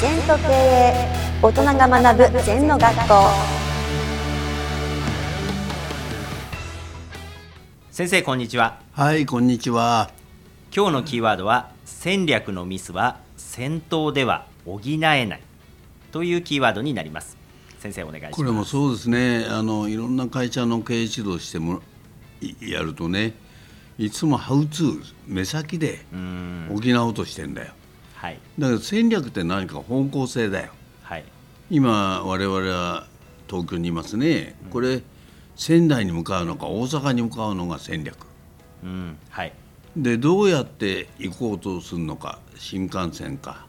全と経営大人が学ぶ全の学校。先生こんにちは。はい、こんにちは。今日のキーワードは戦略のミスは戦闘では補えない。というキーワードになります。先生お願いします。これもそうですね。あのいろんな会社の経営指導してもいやるとね、いつもハウツー目先で補おうとしてんだよ。はい。だから戦略って何か方向性だよ。はい。今我々は東京にいますね。これ仙台に向かうのか大阪に向かうのが戦略。うんはい。でどうやって行こうとするのか新幹線か、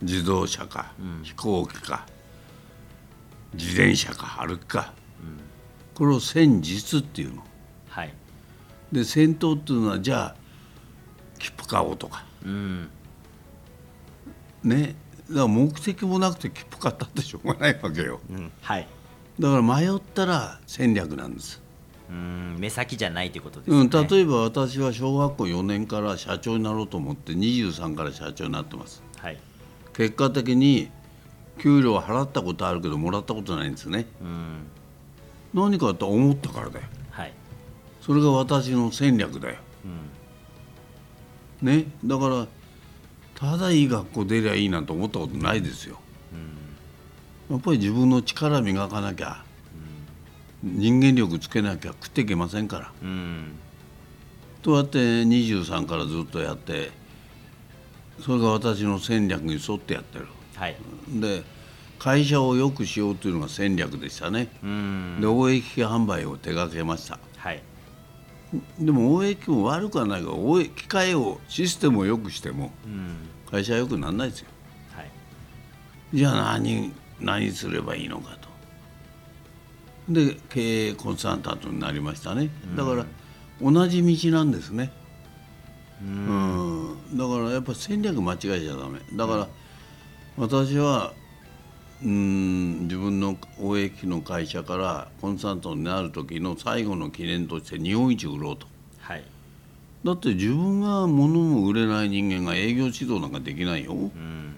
自動車か、飛行機か自転車か歩きか、これを戦術っていうの。はい。で戦闘っていうのはじゃあ切符買おうとか。うんねだから目的もなくて切符買ったってしょうがないわけよ。うんはい。だから迷ったら戦略なんです。うん目先じゃないということですね、うん、例えば私は小学校4年から社長になろうと思って23から社長になってます。はい。結果的に給料は払ったことあるけどもらったことないんですね。うん。何かと思ったからだよ。はい。それが私の戦略だよ、ねだからただいい学校出りゃいいなんて思ったことないですよ、やっぱり自分の力磨かなきゃ、人間力つけなきゃ食っていけませんから。うんとやって23からずっとやってそれが私の戦略に沿ってやってる。はい。で会社を良くしようというのが戦略でしたね、うん。で応益機販売を手掛けました。はいでも応益も悪くはないが応益機械をシステムを良くしてもうん。会社は良くならないですよ。はい。じゃあ何何すればいいのかと。で経営コンサルタントになりましたね。だから同じ道なんですね。うん。だからやっぱ戦略間違えちゃダメ。だから私はうん自分の応益の会社からコンサルタントになる時の最後の記念として日本一売ろうと。はい。だって自分が物も売れない人間が営業指導なんかできないよ、うん。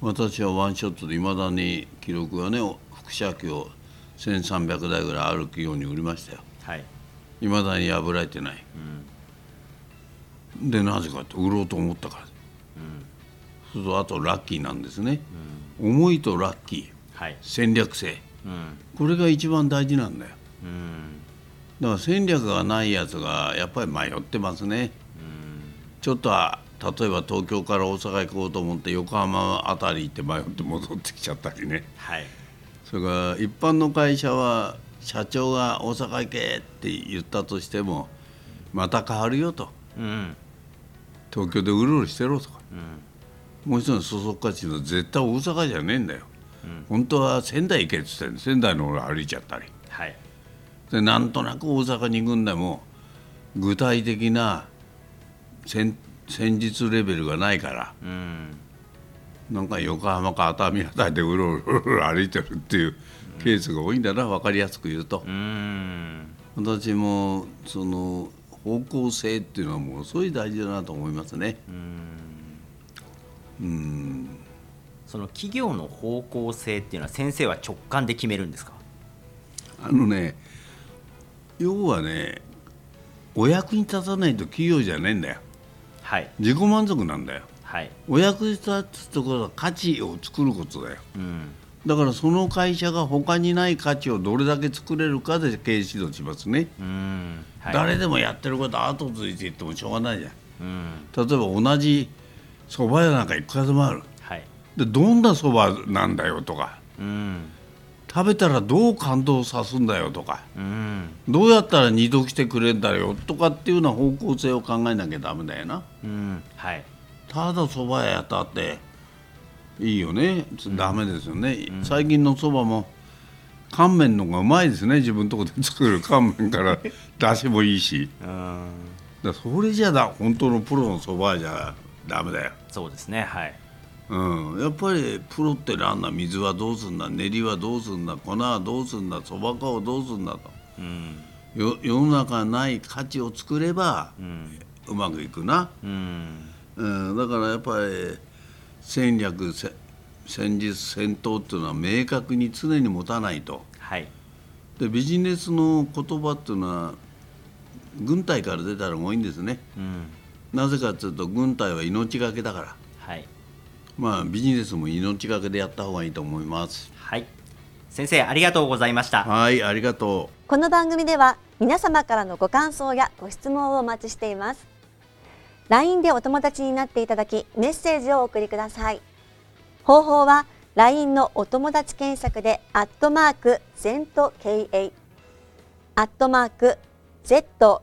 私はワンショットでいまだに記録がね副社機を1300台ぐらいある企業に売りましたよ。はい。いまだに破られてない、でなぜかって売ろうと思ったから、そうするとあとラッキーなんですね、思いとラッキー。はい。戦略性。うん。これが一番大事なんだよ。うん。だから戦略がないやつがやっぱり迷ってますね、ちょっとは例えば東京から大阪行こうと思って横浜あたり行って迷って戻ってきちゃったりね。はい。それから一般の会社は社長が大阪行けって言ったとしてもまた変わるよと。うん。東京でうろうろしてろとか、もう一つのそそっかちの絶対大阪じゃねえんだよ、本当は仙台行けって言って仙台の俺歩いちゃったり。はい。でなんとなく大阪に行くんでも具体的な戦戦術レベルがないからうん。なんか横浜か熱海あたりでうろうろ歩いてるっていうケースが多いんだな分かりやすく言うと。う。ん。私もその方向性っていうのはものすごい大事だなと思いますね。うんその企業の方向性っていうのは先生は直感で決めるんですか？あのね要はねお役に立たないと企業じゃねえんだよ。はい。自己満足なんだよ。はい。お役に立つところは価値を作ることだよ。うん。だからその会社が他にない価値をどれだけ作れるかで経営指導しますね、うん。はい。誰でもやってること後ついていってもしょうがないじゃん。うん。例えば同じ蕎麦屋なんかいくらでもある。はい。でどんな蕎麦なんだよとか。うん。食べたらどう感動さすんだよとか。うん。どうやったら二度来てくれんだよとかっていうような方向性を考えなきゃダメだよな。うん。はい。ただ蕎麦屋やったっていいよね。ダメですよね、最近の蕎麦も乾麺の方がうまいですね。自分のとこで作る乾麺から。出汁もいいし。うん。だそれじゃだ。本当のプロの蕎麦屋じゃダメだよ。そうですねはい。うん、やっぱりプロってなんだ水はどうすんだ練りはどうすんだ粉はどうすんだそば粉をどうすんだと。うん。よ世の中ない価値を作ればうんうまくいくな、うん。うん、だからやっぱり戦略戦術戦闘っていうのは明確に常に持たないと、はい、でビジネスの言葉っていうのは軍隊から出たのが多いんですね、うん、なぜかというと軍隊は命がけだから、はい、まあビジネスも命がけでやった方がいいと思います。はい。先生ありがとうございました。はいありがとう。この番組では皆様からのご感想やご質問をお待ちしています。LINE でお友達になっていただきメッセージをお送りください。方法は LINE のお友達検索でアットマーク ZENTKA アットマーク ZENTO